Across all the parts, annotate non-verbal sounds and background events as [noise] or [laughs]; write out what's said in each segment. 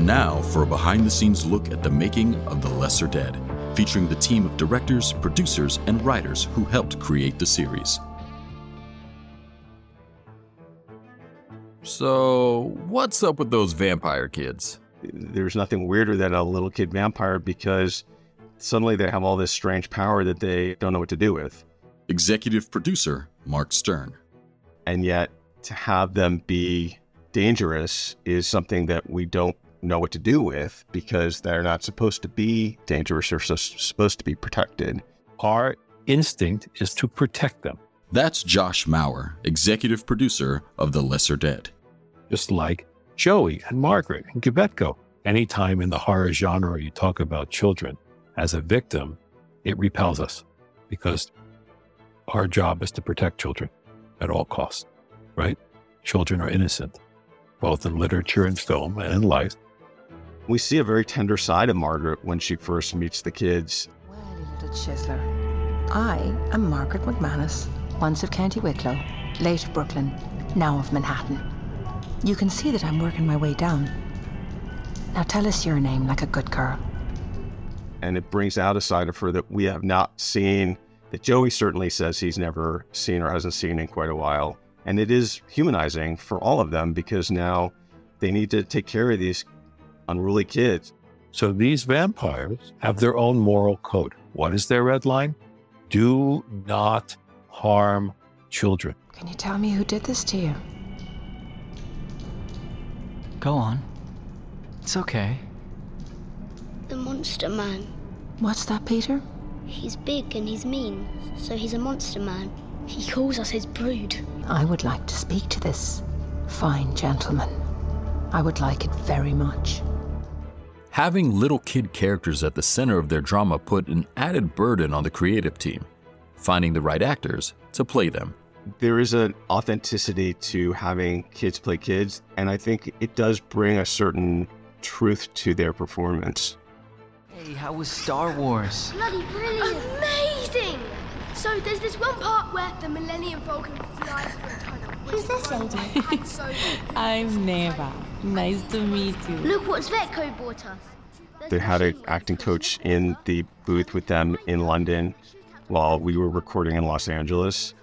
And now for a behind the scenes look at the making of The Lesser Dead, featuring the team of directors, producers, and writers who helped create the series. So, what's up with those vampire kids? There's nothing weirder than a little kid vampire because suddenly they have all this strange power that they don't know what to do with. Executive producer Mark Stern. And yet, to have them be dangerous is something that we don't know what to do with because they're not supposed to be dangerous. They're supposed to be protected. Our instinct is to protect them. That's Josh Mauer, executive producer of The Lesser Dead. Just like Joey and Margaret and Quebecco. Anytime in the horror genre you talk about children as a victim, it repels us because our job is to protect children at all costs, right? Children are innocent, both in literature and film and in life. We see a very tender side of Margaret when she first meets the kids. Well, little chiseler, I am Margaret McManus, once of County Wicklow, late of Brooklyn, now of Manhattan. You can see that I'm working my way down. Now tell us your name like a good girl. And it brings out a side of her that we have not seen, that Joey certainly says he's never seen or hasn't seen in quite a while. And it is humanizing for all of them because now they need to take care of these unruly kids. So these vampires have their own moral code. What is their red line? Do not harm children. Can you tell me who did this to you? Go on. It's okay. The Monster Man. What's that, Peter? He's big and he's mean, so he's a monster man. He calls us his brood. I would like to speak to this fine gentleman. I would like it very much. Having little kid characters at the center of their drama put an added burden on the creative team, finding the right actors to play them. There is an authenticity to having kids play kids, and I think it does bring a certain truth to their performance. Hey, how was Star Wars? Bloody brilliant! Amazing! So there's this one part where the Millennium Falcon flies through a tunnel. Who's this lady? [laughs] I'm Neva. Nice to meet you. Look what Svetko bought us. They had an acting coach in the booth with them in London while we were recording in Los Angeles.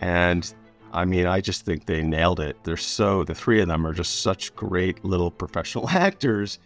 And I mean, I just think they nailed it. They're so, the three of them are just such great little professional [laughs] actors.